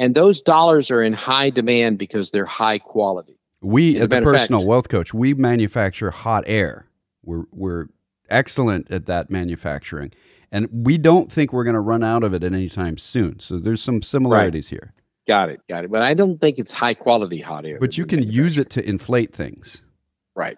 And those dollars are in high demand because they're high quality. We As a the personal fact- wealth coach, we manufacture hot air. We're we're excellent at that manufacturing. And we don't think we're going to run out of it at any time soon. So there's some similarities here. Got it, got it. But I don't think it's high quality hot air. But you can use it to inflate things. Right.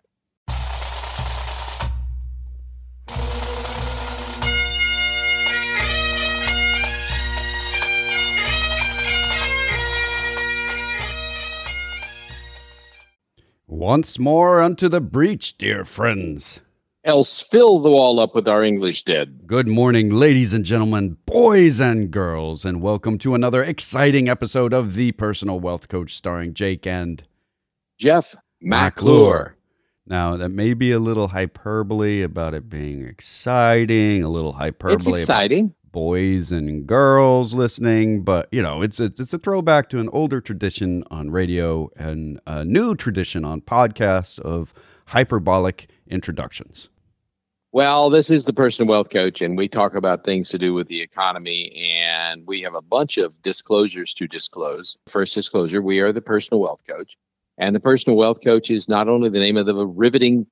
Once more unto the breach, dear friends. Else fill the wall up with our English dead. Good morning, ladies and gentlemen, boys and girls, and welcome to another exciting episode of The Personal Wealth Coach starring Jake and Jeff McClure. Now, that may be a little hyperbole about it being exciting, a little hyperbole It's exciting. Boys and girls listening, but you know, it's a, it's a throwback to an older tradition on radio and a new tradition on podcasts of hyperbolic introductions. Well, this is the personal wealth coach, and we talk about things to do with the economy. And we have a bunch of disclosures to disclose. First disclosure we are the personal wealth coach. And the personal wealth coach is not only the name of the riveting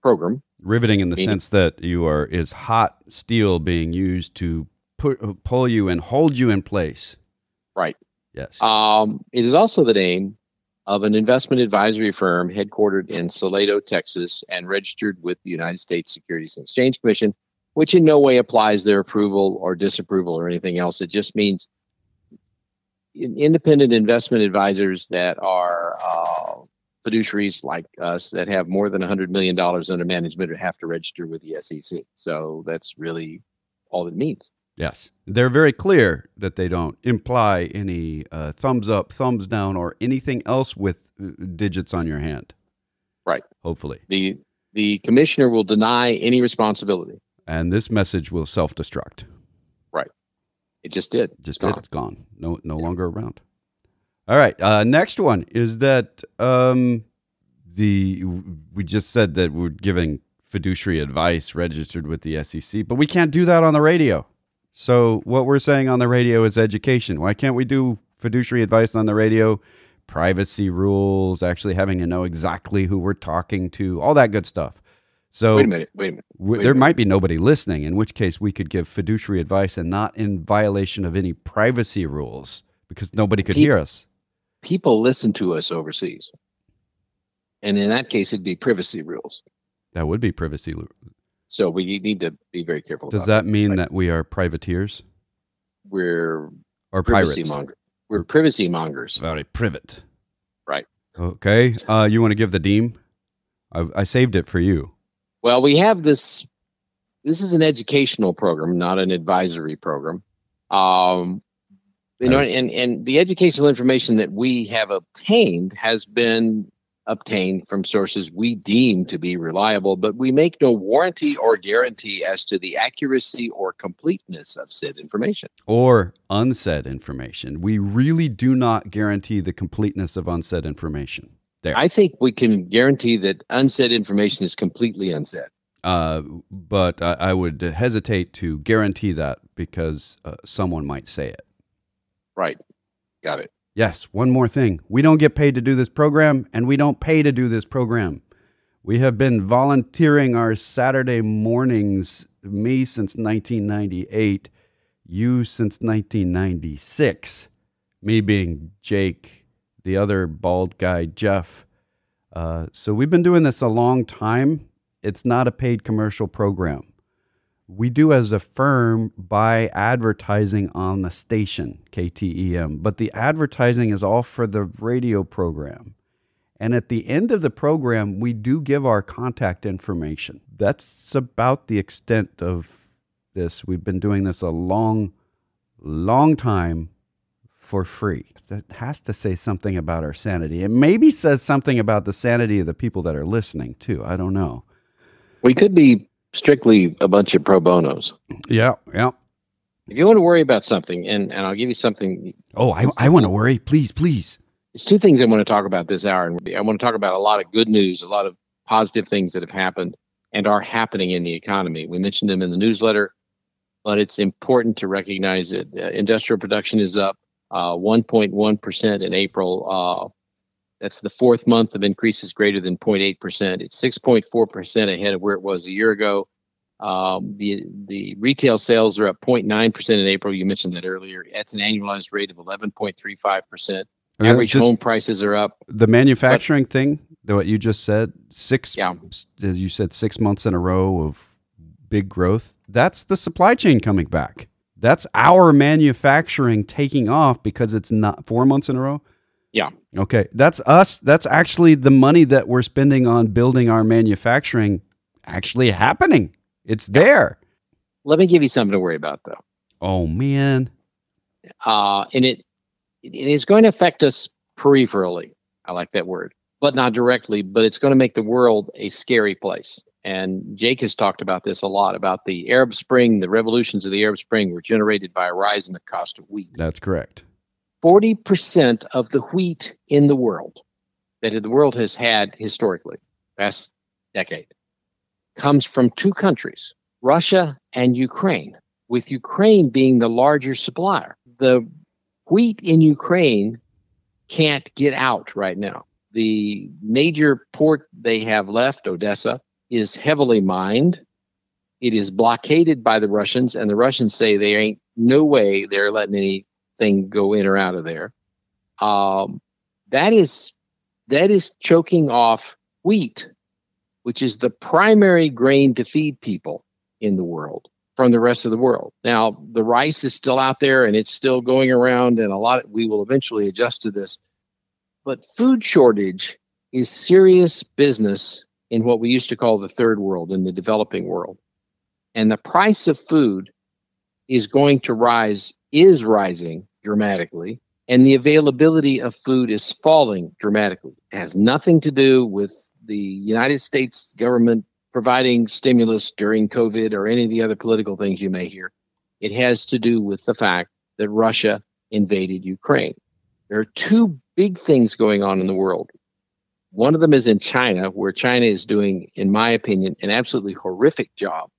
program, riveting in the sense that you are is hot steel being used to put, pull you and hold you in place. Right. Yes. um, it is also the name of an investment advisory firm headquartered in Salado, Texas, and registered with the United States Securities and Exchange Commission, which in no way applies their approval or disapproval or anything else. It just means independent investment advisors that are uh, fiduciaries like us that have more than $100 million under management have to register with the SEC. So that's really all it means. Yes. They're very clear that they don't imply any uh, thumbs up, thumbs down, or anything else with uh, digits on your hand. Right. Hopefully. The, the commissioner will deny any responsibility. And this message will self destruct. Right. It just did. Just Gone. did. It's gone. No, no longer around. All right. Uh, next one is that um, the we just said that we're giving fiduciary advice registered with the SEC, but we can't do that on the radio. So what we're saying on the radio is education. Why can't we do fiduciary advice on the radio? Privacy rules, actually having to know exactly who we're talking to, all that good stuff. So Wait a minute. Wait a minute. Wait a there minute. might be nobody listening, in which case we could give fiduciary advice and not in violation of any privacy rules because nobody could Pe- hear us. People listen to us overseas. And in that case, it'd be privacy rules. That would be privacy. Lu- So we need to be very careful. Does about that mean Right. that we are privateers We're or privacy pirates? mongers. We're privacy mongers. Very privet. Right. Okay. Uh, you want to give the deem? I, I saved it for you. Well, we have this. This is an educational program, not an advisory program. Um, you know, and and the educational information that we have obtained has been obtained from sources we deem to be reliable, but we make no warranty or guarantee as to the accuracy or completeness of said information. Or unsaid information. We really do not guarantee the completeness of unsaid information. There. I think we can guarantee that unsaid information is completely unsaid. Uh, but I, I would hesitate to guarantee that because uh, someone might say it. Right. Got it. Yes, one more thing. We don't get paid to do this program, and we don't pay to do this program. We have been volunteering our Saturday mornings, me since 1998, you since 1996, me being Jake, the other bald guy, Jeff. Uh, so we've been doing this a long time. It's not a paid commercial program. We do as a firm by advertising on the station, KTEM, but the advertising is all for the radio program. And at the end of the program, we do give our contact information. That's about the extent of this. We've been doing this a long, long time for free. That has to say something about our sanity. It maybe says something about the sanity of the people that are listening, too. I don't know. We could be strictly a bunch of pro bonos. Yeah, yeah. If you want to worry about something, and, and I'll give you something, Oh, I, I want to worry. Please, please. it's two things I want to talk about this hour. And I want to talk about a lot of good news, a lot of positive things that have happened and are happening in the economy. We mentioned them in the newsletter, but it's important to recognize that uh, industrial production is up. uh, 1.1% in April. Uh, that's the fourth month of increases greater than 0.8%. It's 6.4% ahead of where it was a year ago. Um, the the retail sales are up 0.9% in April. You mentioned that earlier. That's an annualized rate of 11.35%. Average home prices are up. The manufacturing thing, what you just said, six, yeah. you said six months in a row of big growth. That's the supply chain coming back. That's our manufacturing taking off because it's not four months in a row. Yeah. Okay. That's us. That's actually the money that we're spending on building our manufacturing actually happening. It's there. Let me give you something to worry about, though. Oh, man. Uh, and it it is going to affect us peripherally. I like that word, but not directly, but it's going to make the world a scary place. And Jake has talked about this a lot about the Arab Spring, the revolutions of the Arab Spring were generated by a rise in the cost of wheat. That's correct. 40% of the wheat in the world that the world has had historically, past decade, comes from two countries, Russia and Ukraine, with Ukraine being the larger supplier. The wheat in Ukraine can't get out right now. The major port they have left, Odessa, is heavily mined. It is blockaded by the Russians, and the Russians say there ain't no way they're letting anything go in or out of there. Um, that is that is choking off wheat, which is the primary grain to feed people in the world from the rest of the world. Now, the rice is still out there and it's still going around, and a lot of, we will eventually adjust to this. But food shortage is serious business in what we used to call the third world, in the developing world. And the price of food is going to rise, is rising dramatically, and the availability of food is falling dramatically. It has nothing to do with the United States government providing stimulus during COVID or any of the other political things you may hear. It has to do with the fact that Russia invaded Ukraine. There are two big things going on in the world. One of them is in China, where China is doing, in my opinion, an absolutely horrific job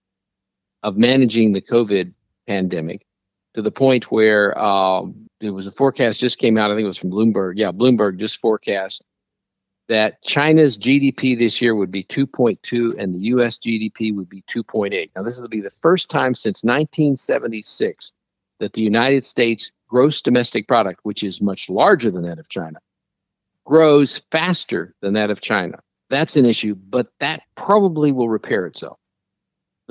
of managing the COVID pandemic to the point where um, there was a forecast just came out. I think it was from Bloomberg. Yeah, Bloomberg just forecast that China's GDP this year would be 2.2 and the US GDP would be 2.8. Now, this will be the first time since 1976 that the United States gross domestic product, which is much larger than that of China, grows faster than that of China. That's an issue, but that probably will repair itself.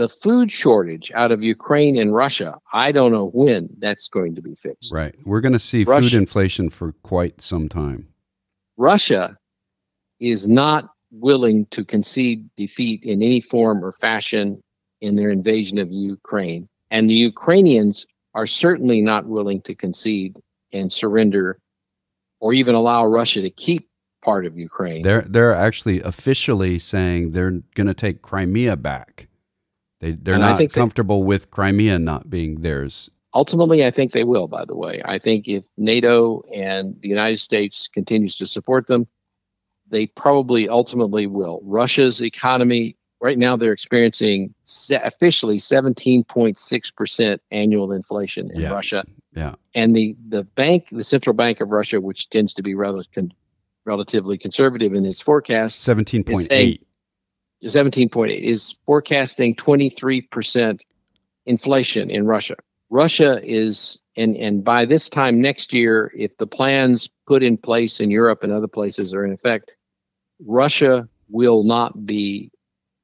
The food shortage out of Ukraine and Russia, I don't know when that's going to be fixed. Right. We're going to see Russia, food inflation for quite some time. Russia is not willing to concede defeat in any form or fashion in their invasion of Ukraine. And the Ukrainians are certainly not willing to concede and surrender or even allow Russia to keep part of Ukraine. They're they're actually officially saying they're going to take Crimea back. They they're and not comfortable with Crimea not being theirs. Ultimately, I think they will. By the way, I think if NATO and the United States continues to support them, they probably ultimately will. Russia's economy right now they're experiencing se- officially 17.6% annual inflation in yeah. Russia. Yeah. And the the bank, the central bank of Russia, which tends to be rather con- relatively conservative in its forecast, 17.8 17.8 is forecasting 23% inflation in Russia. Russia is and and by this time next year if the plans put in place in Europe and other places are in effect Russia will not be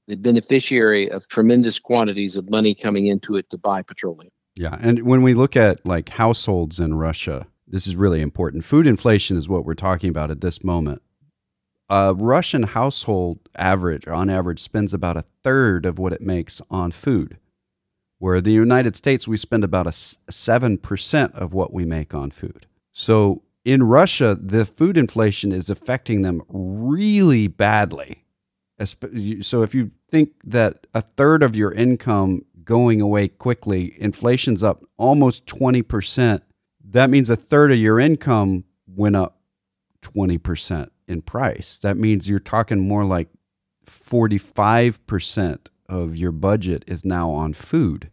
the beneficiary of tremendous quantities of money coming into it to buy petroleum. Yeah. And when we look at like households in Russia, this is really important. Food inflation is what we're talking about at this moment. A Russian household average, on average, spends about a third of what it makes on food. Where the United States, we spend about a 7% of what we make on food. So in Russia, the food inflation is affecting them really badly. So if you think that a third of your income going away quickly, inflation's up almost 20%, that means a third of your income went up 20% in price. That means you're talking more like 45% of your budget is now on food.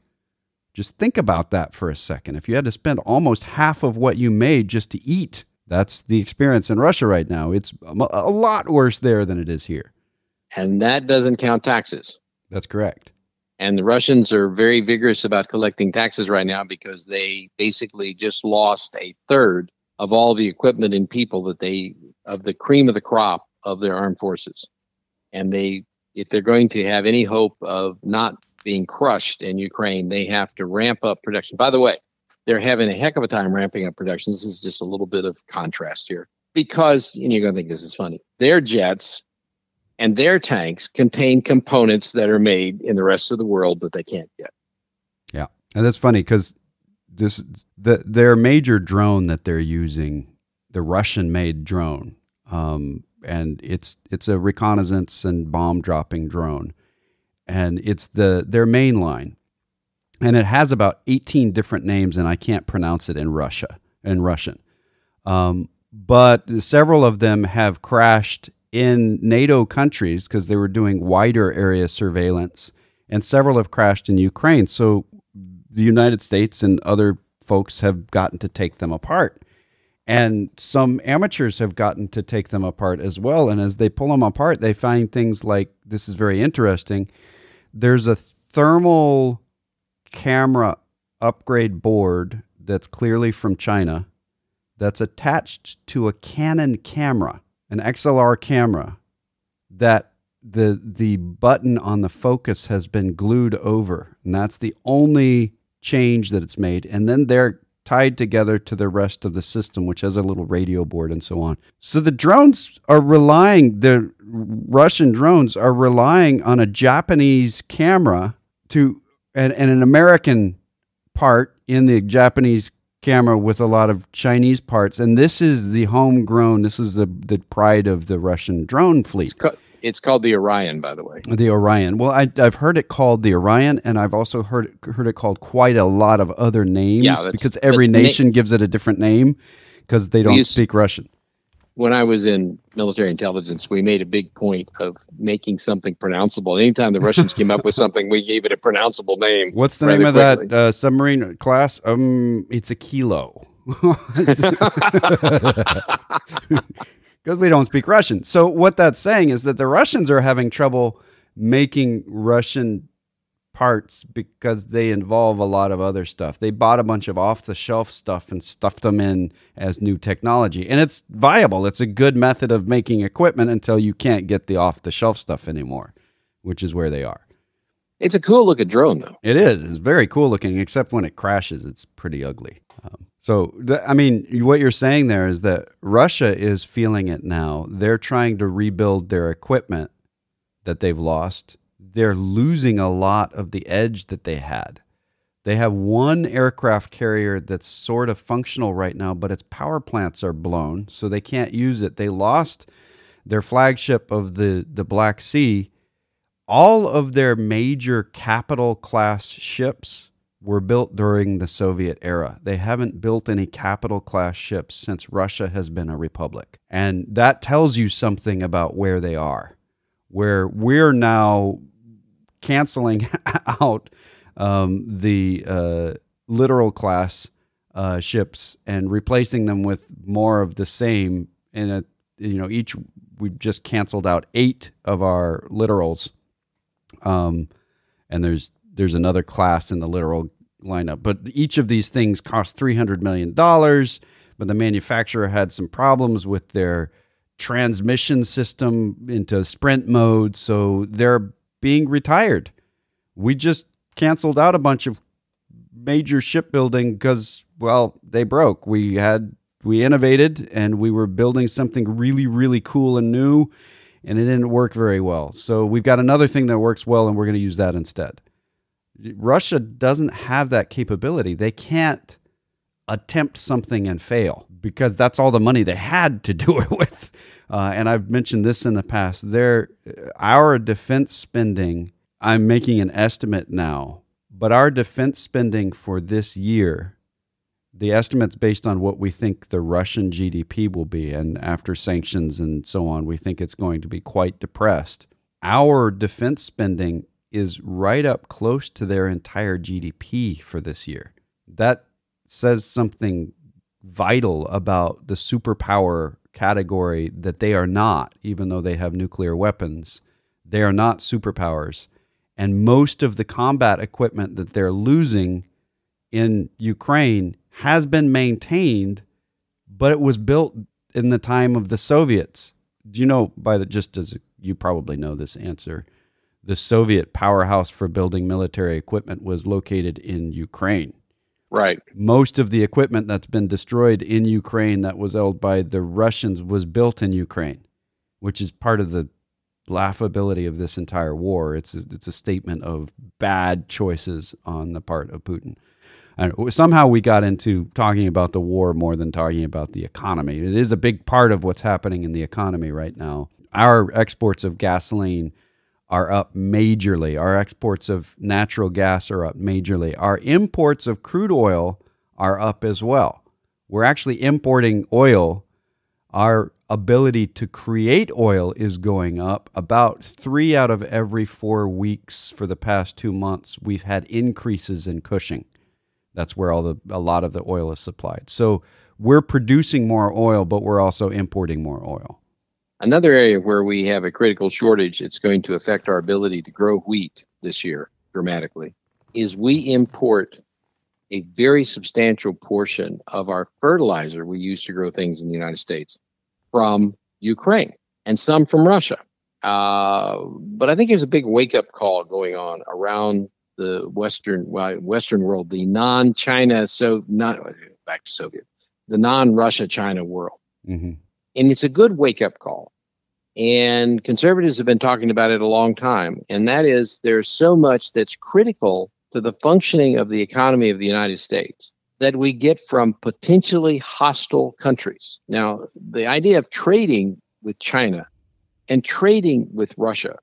Just think about that for a second. If you had to spend almost half of what you made just to eat, that's the experience in Russia right now. It's a lot worse there than it is here. And that doesn't count taxes. That's correct. And the Russians are very vigorous about collecting taxes right now because they basically just lost a third of all the equipment and people that they, of the cream of the crop of their armed forces. And they, if they're going to have any hope of not being crushed in Ukraine, they have to ramp up production. By the way, they're having a heck of a time ramping up production. This is just a little bit of contrast here because, and you're going to think this is funny, their jets and their tanks contain components that are made in the rest of the world that they can't get. Yeah. And that's funny because this the their major drone that they're using, the Russian made drone, um, and it's it's a reconnaissance and bomb dropping drone and it's the their main line, and it has about eighteen different names, and I can't pronounce it in Russia in Russian. Um, but several of them have crashed in NATO countries because they were doing wider area surveillance, and several have crashed in Ukraine. So the United States and other folks have gotten to take them apart. And some amateurs have gotten to take them apart as well. And as they pull them apart, they find things like this is very interesting. There's a thermal camera upgrade board that's clearly from China that's attached to a Canon camera, an XLR camera that the the button on the focus has been glued over. And that's the only change that it's made. And then they're tied together to the rest of the system which has a little radio board and so on so the drones are relying the Russian drones are relying on a Japanese camera to and, and an American part in the Japanese camera with a lot of Chinese parts. And this is the homegrown, this is the, the pride of the Russian drone fleet. It's, co- it's called the Orion, by the way. The Orion. Well, I, have heard it called the Orion, and I've also heard heard it called quite a lot of other names yeah, because every nation na- gives it a different name because they don't speak Russian when I was in military intelligence, we made a big point of making something pronounceable. Anytime the Russians came up with something, we gave it a pronounceable name. What's the name of quickly. that uh, submarine class? Um, it's a kilo. Because we don't speak Russian. So what that's saying is that the Russians are having trouble making Russian parts because they involve a lot of other stuff. They bought a bunch of off the shelf stuff and stuffed them in as new technology. And it's viable. It's a good method of making equipment until you can't get the off the shelf stuff anymore, which is where they are. It's a cool looking drone, though. It is. It's very cool looking, except when it crashes, it's pretty ugly. Um, so, I mean, what you're saying there is that Russia is feeling it now. They're trying to rebuild their equipment that they've lost they're losing a lot of the edge that they had. They have one aircraft carrier that's sort of functional right now, but its power plants are blown, so they can't use it. They lost their flagship of the, the Black Sea. All of their major capital class ships were built during the Soviet era. They haven't built any capital class ships since Russia has been a republic. And that tells you something about where they are, where we're now canceling out um, the uh, littoral class uh, ships and replacing them with more of the same. In a you know each we've just canceled out eight of our littorals, um, and there's there's another class in the littoral lineup. But each of these things cost three hundred million dollars. But the manufacturer had some problems with their transmission system into sprint mode, so they're being retired. We just canceled out a bunch of major shipbuilding because, well, they broke. We had we innovated and we were building something really, really cool and new, and it didn't work very well. So we've got another thing that works well, and we're going to use that instead. Russia doesn't have that capability. They can't attempt something and fail because that's all the money they had to do it with. Uh, and I've mentioned this in the past. Their our defense spending. I'm making an estimate now, but our defense spending for this year, the estimate's based on what we think the Russian GDP will be, and after sanctions and so on, we think it's going to be quite depressed. Our defense spending is right up close to their entire GDP for this year. That says something vital about the superpower category that they are not, even though they have nuclear weapons. They are not superpowers. And most of the combat equipment that they're losing in Ukraine has been maintained, but it was built in the time of the Soviets. Do you know, by the just as you probably know this answer, the Soviet powerhouse for building military equipment was located in Ukraine. Right. Most of the equipment that's been destroyed in Ukraine that was held by the Russians was built in Ukraine, which is part of the laughability of this entire war. It's a, it's a statement of bad choices on the part of Putin. And somehow we got into talking about the war more than talking about the economy. It is a big part of what's happening in the economy right now. Our exports of gasoline are up majorly. Our exports of natural gas are up majorly. Our imports of crude oil are up as well. We're actually importing oil. Our ability to create oil is going up. About three out of every four weeks for the past two months, we've had increases in Cushing. That's where all the a lot of the oil is supplied. So we're producing more oil, but we're also importing more oil. Another area where we have a critical shortage, it's going to affect our ability to grow wheat this year dramatically, is we import a very substantial portion of our fertilizer we use to grow things in the United States from Ukraine and some from Russia. Uh, but I think there's a big wake up call going on around the Western well, Western world, the non China, so not back to Soviet, the non Russia China world. Mm-hmm. And it's a good wake up call and conservatives have been talking about it a long time. And that is there's so much that's critical to the functioning of the economy of the United States that we get from potentially hostile countries. Now, the idea of trading with China and trading with Russia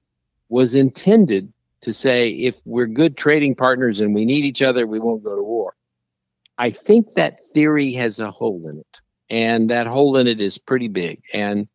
was intended to say if we're good trading partners and we need each other, we won't go to war. I think that theory has a hole in it. And that hole in it is pretty big. And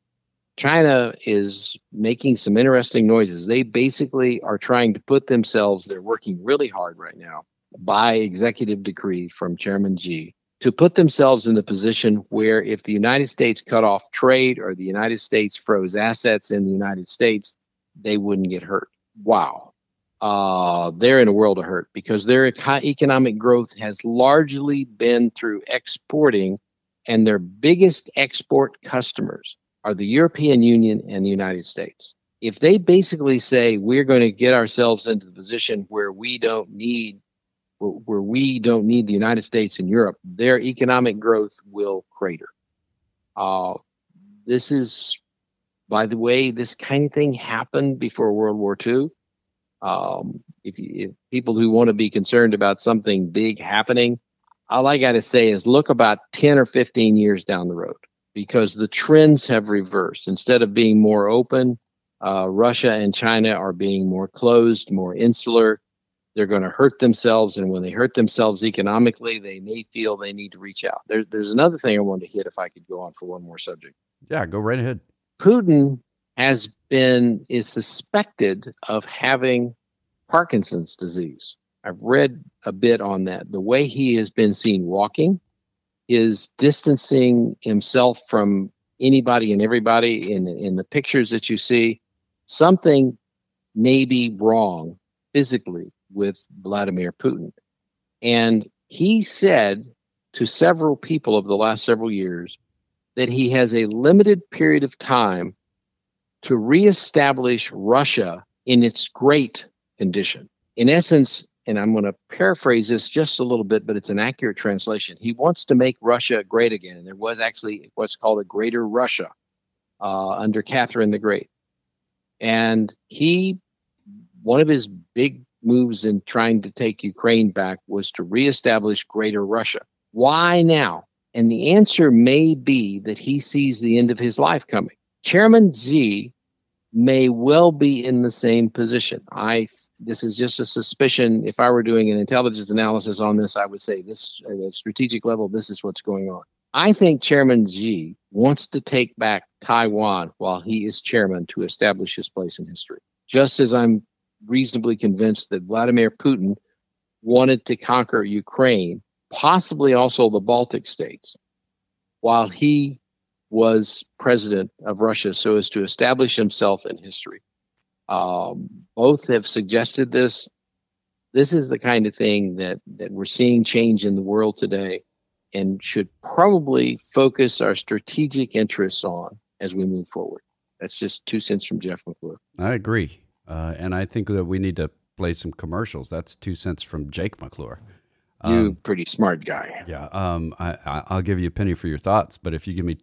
China is making some interesting noises. They basically are trying to put themselves, they're working really hard right now by executive decree from Chairman Xi to put themselves in the position where if the United States cut off trade or the United States froze assets in the United States, they wouldn't get hurt. Wow. Uh, they're in a world of hurt because their economic growth has largely been through exporting, and their biggest export customers are the European Union and the United States. If they basically say we're going to get ourselves into the position where we don't need where we don't need the United States and Europe, their economic growth will crater. Uh, this is, by the way, this kind of thing happened before World War II. Um, if, you, if people who want to be concerned about something big happening, all I got to say is look about 10 or 15 years down the road because the trends have reversed. Instead of being more open, uh, Russia and China are being more closed, more insular. They're going to hurt themselves. And when they hurt themselves economically, they may feel they need to reach out. There, there's another thing I wanted to hit if I could go on for one more subject. Yeah, go right ahead. Putin has been, is suspected of having Parkinson's disease. I've read a bit on that. The way he has been seen walking, is distancing himself from anybody and everybody in in the pictures that you see something may be wrong physically with Vladimir Putin and he said to several people over the last several years that he has a limited period of time to reestablish Russia in its great condition. In essence, and I'm going to paraphrase this just a little bit, but it's an accurate translation. He wants to make Russia great again. And there was actually what's called a greater Russia uh, under Catherine the Great. And he, one of his big moves in trying to take Ukraine back was to reestablish greater Russia. Why now? And the answer may be that he sees the end of his life coming. Chairman Xi may well be in the same position. I this is just a suspicion. If I were doing an intelligence analysis on this, I would say this at a strategic level, this is what's going on. I think Chairman Xi wants to take back Taiwan while he is chairman to establish his place in history. Just as I'm reasonably convinced that Vladimir Putin wanted to conquer Ukraine, possibly also the Baltic states, while he was president of Russia so as to establish himself in history. Um, both have suggested this. This is the kind of thing that, that we're seeing change in the world today and should probably focus our strategic interests on as we move forward. That's just two cents from Jeff McClure. I agree. Uh, and I think that we need to play some commercials. That's two cents from Jake McClure. Um, you pretty smart guy. Yeah. Um, I, will give you a penny for your thoughts, but if you give me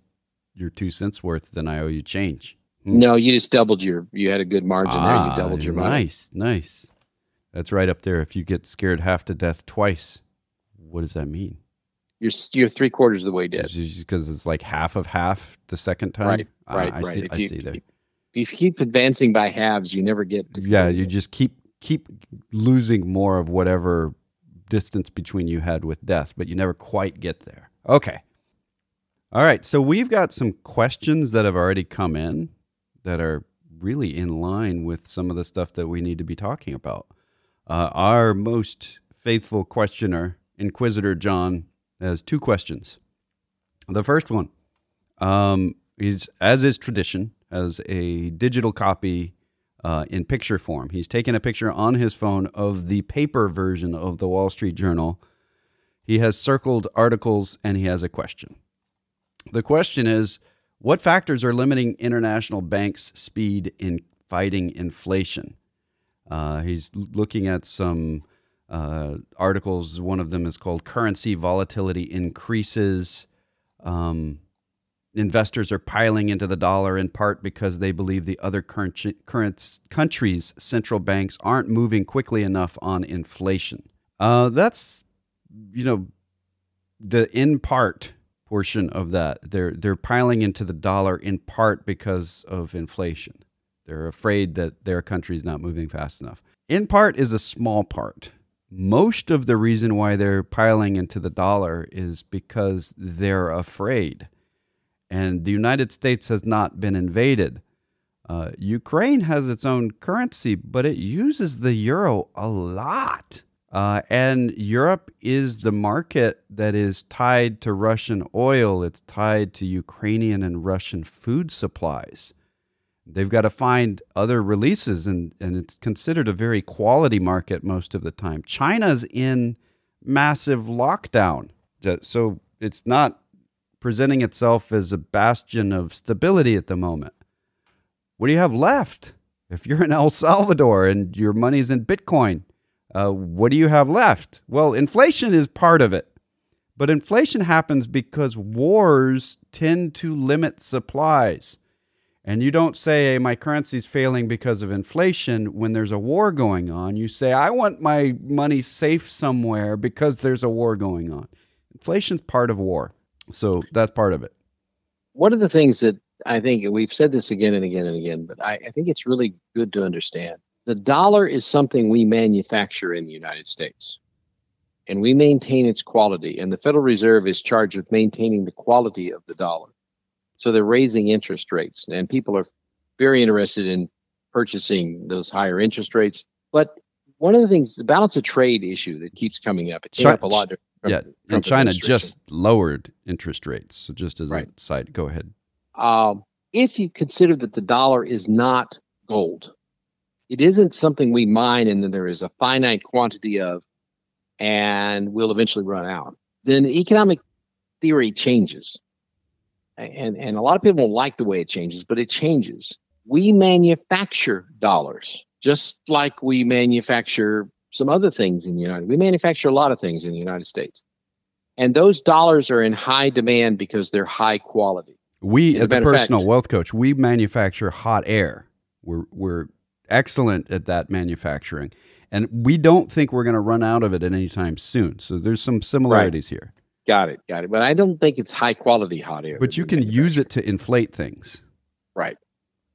your two cents worth, then I owe you change. Hmm. No, you just doubled your. You had a good margin ah, there. You ah, doubled your money. Nice, nice. That's right up there. If you get scared half to death twice, what does that mean? You're you're three quarters of the way dead. Because it's like half of half the second time. Right, right, I right. See, if I you, see that. If you keep advancing by halves, you never get. yeah, you just keep keep losing more of whatever distance between you had with death, but you never quite get there. Okay. All right. So we've got some questions that have already come in that are really in line with some of the stuff that we need to be talking about. Uh, our most faithful questioner, Inquisitor John, has two questions. The first one um, is, as is tradition, as a digital copy uh, in picture form. He's taken a picture on his phone of the paper version of the Wall Street Journal. He has circled articles and he has a question. The question is What factors are limiting international banks' speed in fighting inflation? Uh, he's looking at some uh, articles. One of them is called Currency Volatility Increases. Um, investors are piling into the dollar in part because they believe the other current, current countries' central banks aren't moving quickly enough on inflation. Uh, that's, you know, the in part portion of that. They're they're piling into the dollar in part because of inflation. They're afraid that their country is not moving fast enough. In part is a small part. Most of the reason why they're piling into the dollar is because they're afraid and the United States has not been invaded. Uh, Ukraine has its own currency, but it uses the euro a lot. Uh, and Europe is the market that is tied to Russian oil. It's tied to Ukrainian and Russian food supplies. They've got to find other releases, and, and it's considered a very quality market most of the time. China's in massive lockdown. So it's not presenting itself as a bastion of stability at the moment. What do you have left? If you're in El Salvador and your money's in Bitcoin, uh, what do you have left? Well, inflation is part of it. But inflation happens because wars tend to limit supplies. And you don't say, hey, my currency's failing because of inflation when there's a war going on. You say, I want my money safe somewhere because there's a war going on. Inflation's part of war. So that's part of it. One of the things that I think we've said this again and again and again, but I, I think it's really good to understand the dollar is something we manufacture in the United States and we maintain its quality. And the Federal Reserve is charged with maintaining the quality of the dollar. So they're raising interest rates, and people are very interested in purchasing those higher interest rates. But one of the things, the balance of trade issue that keeps coming up, it came up a lot yeah, and China just lowered interest rates. So just as right. a side, go ahead. Um, if you consider that the dollar is not gold, it isn't something we mine and then there is a finite quantity of, and we'll eventually run out. Then economic theory changes, and and a lot of people don't like the way it changes, but it changes. We manufacture dollars just like we manufacture some other things in the United. We manufacture a lot of things in the United States, and those dollars are in high demand because they're high quality. We, as, a personal fact, wealth coach, we manufacture hot air. We're we're excellent at that manufacturing, and we don't think we're going to run out of it at any time soon. So there's some similarities right. here. Got it, got it. But I don't think it's high quality hot air. But you can use it to inflate things. Right.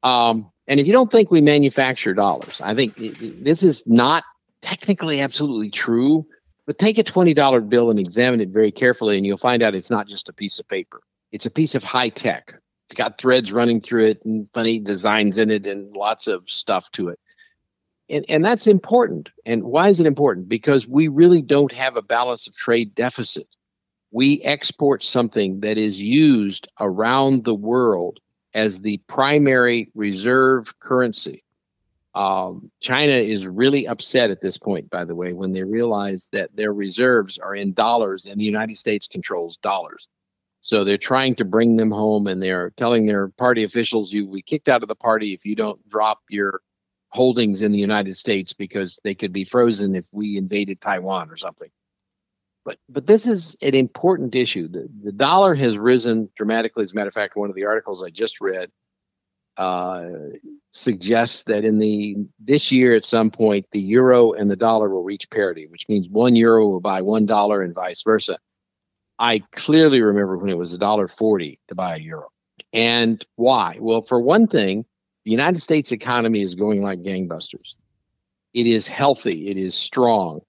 Um, and if you don't think we manufacture dollars, I think this is not technically absolutely true, but take a $20 bill and examine it very carefully, and you'll find out it's not just a piece of paper. It's a piece of high tech. It's got threads running through it and funny designs in it and lots of stuff to it. and, and that's important. And why is it important? Because we really don't have a balance of trade deficit. We export something that is used around the world as the primary reserve currency. Um, China is really upset at this point, by the way, when they realize that their reserves are in dollars and the United States controls dollars. So they're trying to bring them home and they're telling their party officials, you we kicked out of the party if you don't drop your holdings in the United States because they could be frozen if we invaded Taiwan or something. But but this is an important issue. The, the dollar has risen dramatically. As a matter of fact, one of the articles I just read uh, suggests that in the this year at some point the euro and the dollar will reach parity, which means one euro will buy one dollar and vice versa. I clearly remember when it was a dollar forty to buy a euro. And why? Well, for one thing, the United States economy is going like gangbusters. It is healthy. It is strong.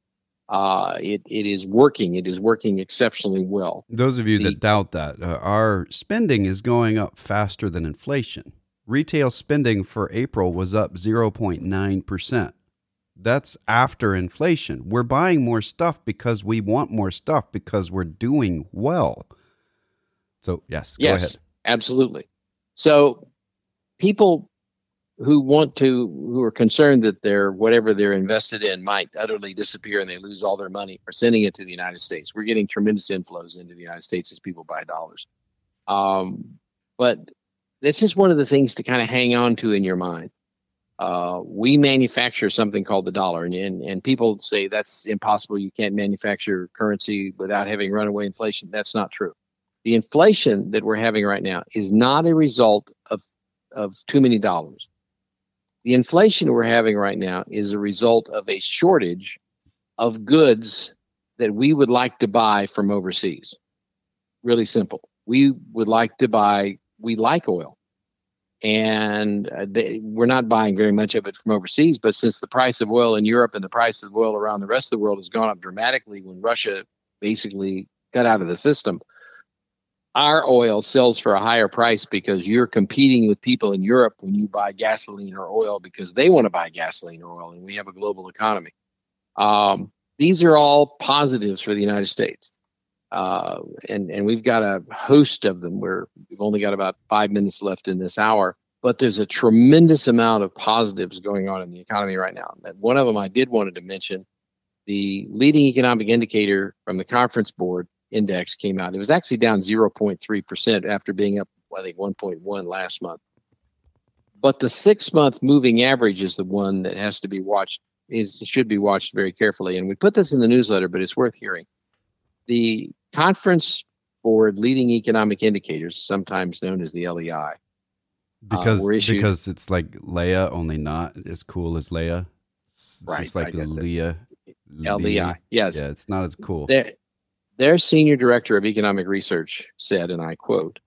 Uh, it it is working. It is working exceptionally well. Those of you the, that doubt that, uh, our spending is going up faster than inflation. Retail spending for April was up 0.9 percent. That's after inflation. We're buying more stuff because we want more stuff because we're doing well. So yes, yes, absolutely. So people who want to who are concerned that their whatever they're invested in might utterly disappear and they lose all their money are sending it to the United States. We're getting tremendous inflows into the United States as people buy dollars. Um, but this is one of the things to kind of hang on to in your mind. Uh, we manufacture something called the dollar, and, and and people say that's impossible. You can't manufacture currency without having runaway inflation. That's not true. The inflation that we're having right now is not a result of of too many dollars. The inflation we're having right now is a result of a shortage of goods that we would like to buy from overseas. Really simple. We would like to buy, we like oil. And uh, they, we're not buying very much of it from overseas. But since the price of oil in Europe and the price of oil around the rest of the world has gone up dramatically when Russia basically got out of the system, our oil sells for a higher price because you're competing with people in Europe when you buy gasoline or oil because they want to buy gasoline or oil, and we have a global economy. Um, these are all positives for the United States. Uh, and and we've got a host of them. Where we've only got about five minutes left in this hour, but there's a tremendous amount of positives going on in the economy right now. And one of them I did wanted to mention, the leading economic indicator from the conference board index came out. It was actually down 0.3% after being up, I think, 1.1 last month. But the six month moving average is the one that has to be watched, is should be watched very carefully. And we put this in the newsletter, but it's worth hearing. The conference board leading economic indicators, sometimes known as the LEI, uh, because uh, issued, because it's like Leia, only not as cool as Leia. It's right, just like the Leia. LEI, yes. Yeah, it's not as cool. They're, their senior director of economic research said, and I quote,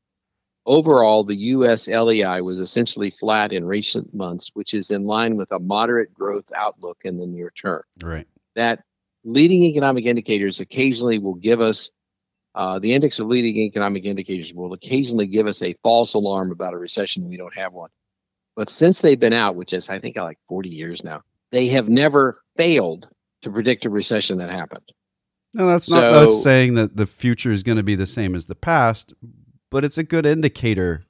Overall, the U.S. LEI was essentially flat in recent months, which is in line with a moderate growth outlook in the near term. Right. That leading economic indicators occasionally will give us, uh, the index of leading economic indicators will occasionally give us a false alarm about a recession. We don't have one. But since they've been out, which is, I think, like 40 years now, they have never failed to predict a recession that happened. No, that's so, not us saying that the future is going to be the same as the past, but it's a good indicator.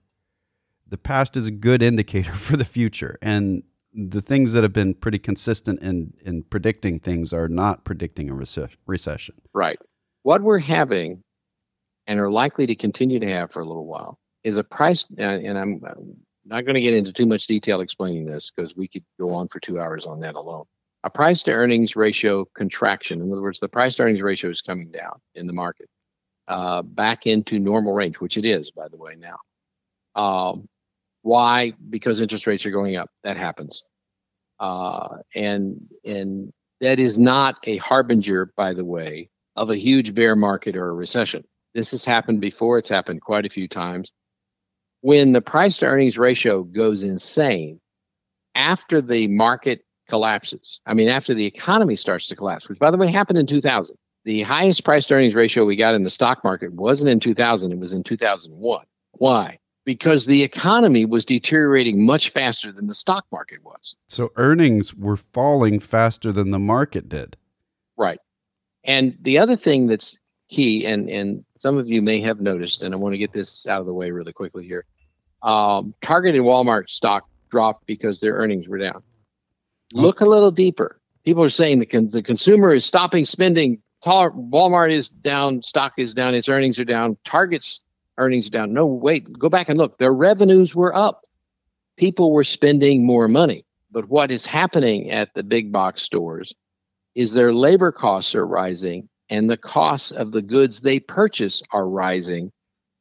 The past is a good indicator for the future. And the things that have been pretty consistent in, in predicting things are not predicting a rece- recession. Right. What we're having and are likely to continue to have for a little while is a price, and I'm not going to get into too much detail explaining this because we could go on for two hours on that alone a price to earnings ratio contraction. In other words, the price to earnings ratio is coming down in the market uh, back into normal range, which it is, by the way, now. Um, why? Because interest rates are going up. That happens. Uh, and and that is not a harbinger, by the way, of a huge bear market or a recession. This has happened before. It's happened quite a few times. When the price to earnings ratio goes insane after the market collapses. I mean, after the economy starts to collapse, which by the way happened in 2000. The highest price to earnings ratio we got in the stock market wasn't in 2000, it was in 2001. Why? Because the economy was deteriorating much faster than the stock market was. So earnings were falling faster than the market did. Right. And the other thing that's key, and, and some of you may have noticed, and I want to get this out of the way really quickly here. Um, Target and Walmart stock dropped because their earnings were down. Oh. Look a little deeper. People are saying the, con- the consumer is stopping spending. Walmart is down, stock is down, its earnings are down. Target's earnings are down. No, wait, go back and look. Their revenues were up. People were spending more money. But what is happening at the big box stores is their labor costs are rising and the costs of the goods they purchase are rising,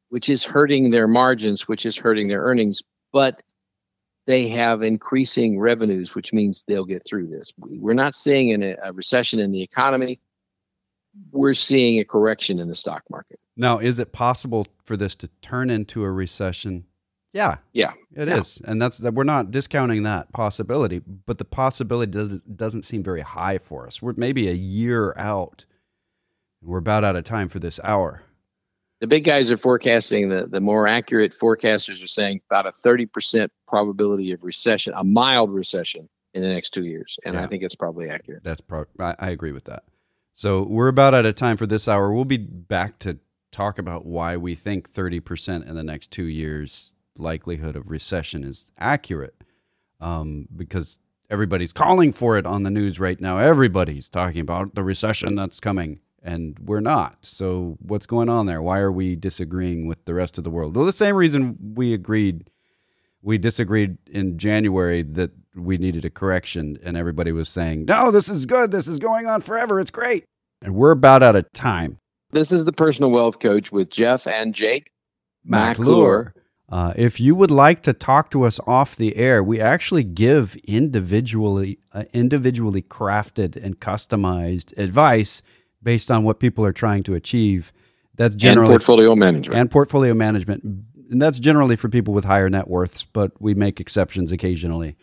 which is hurting their margins, which is hurting their earnings. But they have increasing revenues, which means they'll get through this. We're not seeing a recession in the economy. We're seeing a correction in the stock market. Now, is it possible for this to turn into a recession? Yeah, yeah, it yeah. is, and that's that. We're not discounting that possibility, but the possibility does, doesn't seem very high for us. We're maybe a year out. We're about out of time for this hour. The big guys are forecasting the the more accurate forecasters are saying about a thirty percent probability of recession, a mild recession in the next two years, and yeah. I think it's probably accurate. That's pro- I, I agree with that. So we're about out of time for this hour. We'll be back to talk about why we think 30% in the next two years likelihood of recession is accurate um, because everybody's calling for it on the news right now. Everybody's talking about the recession that's coming, and we're not. So, what's going on there? Why are we disagreeing with the rest of the world? Well, the same reason we agreed, we disagreed in January that we needed a correction, and everybody was saying, no, this is good. This is going on forever. It's great. And we're about out of time. This is the personal wealth coach with Jeff and Jake McClure. Uh, if you would like to talk to us off the air, we actually give individually uh, individually crafted and customized advice based on what people are trying to achieve. That's generally and portfolio management and portfolio management, and that's generally for people with higher net worths, but we make exceptions occasionally.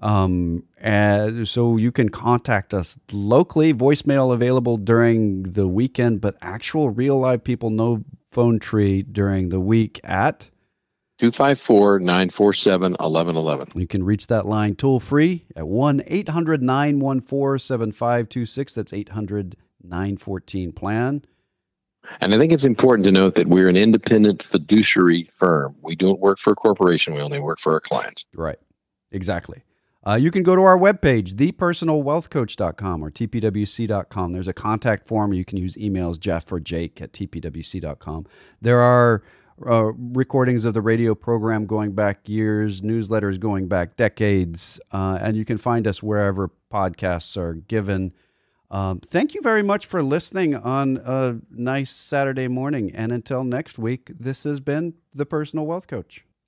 Um, and so you can contact us locally, voicemail available during the weekend, but actual real live people, no phone tree during the week at 254 947 1111. You can reach that line toll free at 1 800 914 7526. That's 800 914 plan. And I think it's important to note that we're an independent fiduciary firm. We don't work for a corporation, we only work for our clients. Right. Exactly. Uh, you can go to our webpage, thepersonalwealthcoach.com or tpwc.com. There's a contact form. You can use emails, Jeff or Jake at tpwc.com. There are uh, recordings of the radio program going back years, newsletters going back decades, uh, and you can find us wherever podcasts are given. Um, thank you very much for listening on a nice Saturday morning. And until next week, this has been The Personal Wealth Coach.